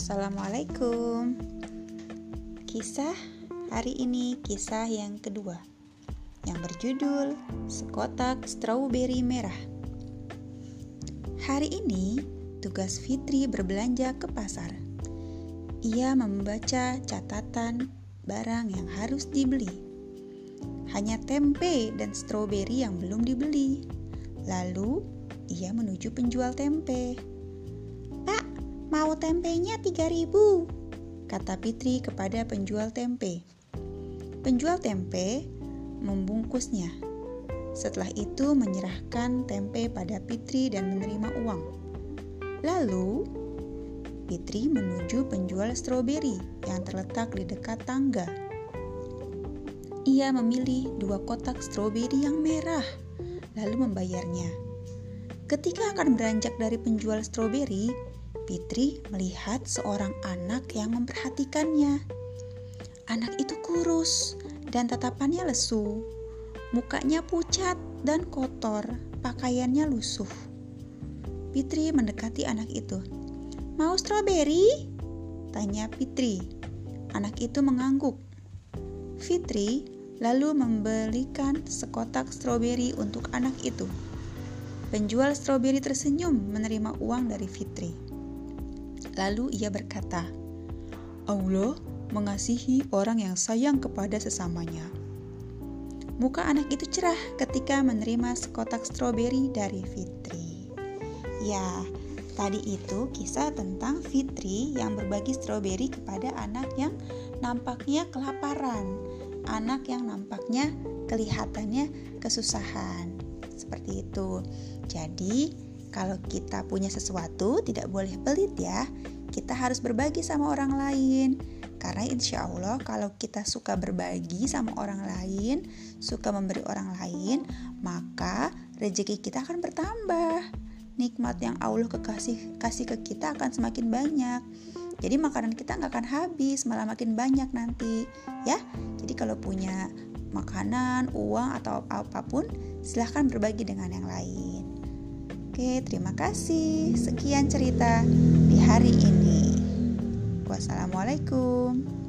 Assalamualaikum. Kisah hari ini kisah yang kedua yang berjudul Sekotak Strawberry Merah. Hari ini tugas Fitri berbelanja ke pasar. Ia membaca catatan barang yang harus dibeli. Hanya tempe dan stroberi yang belum dibeli. Lalu ia menuju penjual tempe. Mau tempenya 3000 kata Fitri kepada penjual tempe. Penjual tempe membungkusnya. Setelah itu menyerahkan tempe pada Fitri dan menerima uang. Lalu Fitri menuju penjual stroberi yang terletak di dekat tangga. Ia memilih dua kotak stroberi yang merah, lalu membayarnya. Ketika akan beranjak dari penjual stroberi, Fitri melihat seorang anak yang memperhatikannya. Anak itu kurus dan tatapannya lesu. Mukanya pucat dan kotor, pakaiannya lusuh. Fitri mendekati anak itu. "Mau stroberi?" tanya Fitri. Anak itu mengangguk. Fitri lalu membelikan sekotak stroberi untuk anak itu. Penjual stroberi tersenyum menerima uang dari Fitri. Lalu ia berkata, "Allah mengasihi orang yang sayang kepada sesamanya." Muka anak itu cerah ketika menerima sekotak stroberi dari Fitri. Ya, tadi itu kisah tentang Fitri yang berbagi stroberi kepada anak yang nampaknya kelaparan, anak yang nampaknya kelihatannya kesusahan. Seperti itu. Jadi, kalau kita punya sesuatu tidak boleh pelit ya. Kita harus berbagi sama orang lain. Karena insya Allah kalau kita suka berbagi sama orang lain, suka memberi orang lain, maka rezeki kita akan bertambah. Nikmat yang Allah kekasih kasih ke kita akan semakin banyak. Jadi makanan kita nggak akan habis, malah makin banyak nanti, ya. Jadi kalau punya makanan, uang atau apa pun, silahkan berbagi dengan yang lain. Oke, terima kasih. Sekian cerita di hari ini. Wassalamualaikum.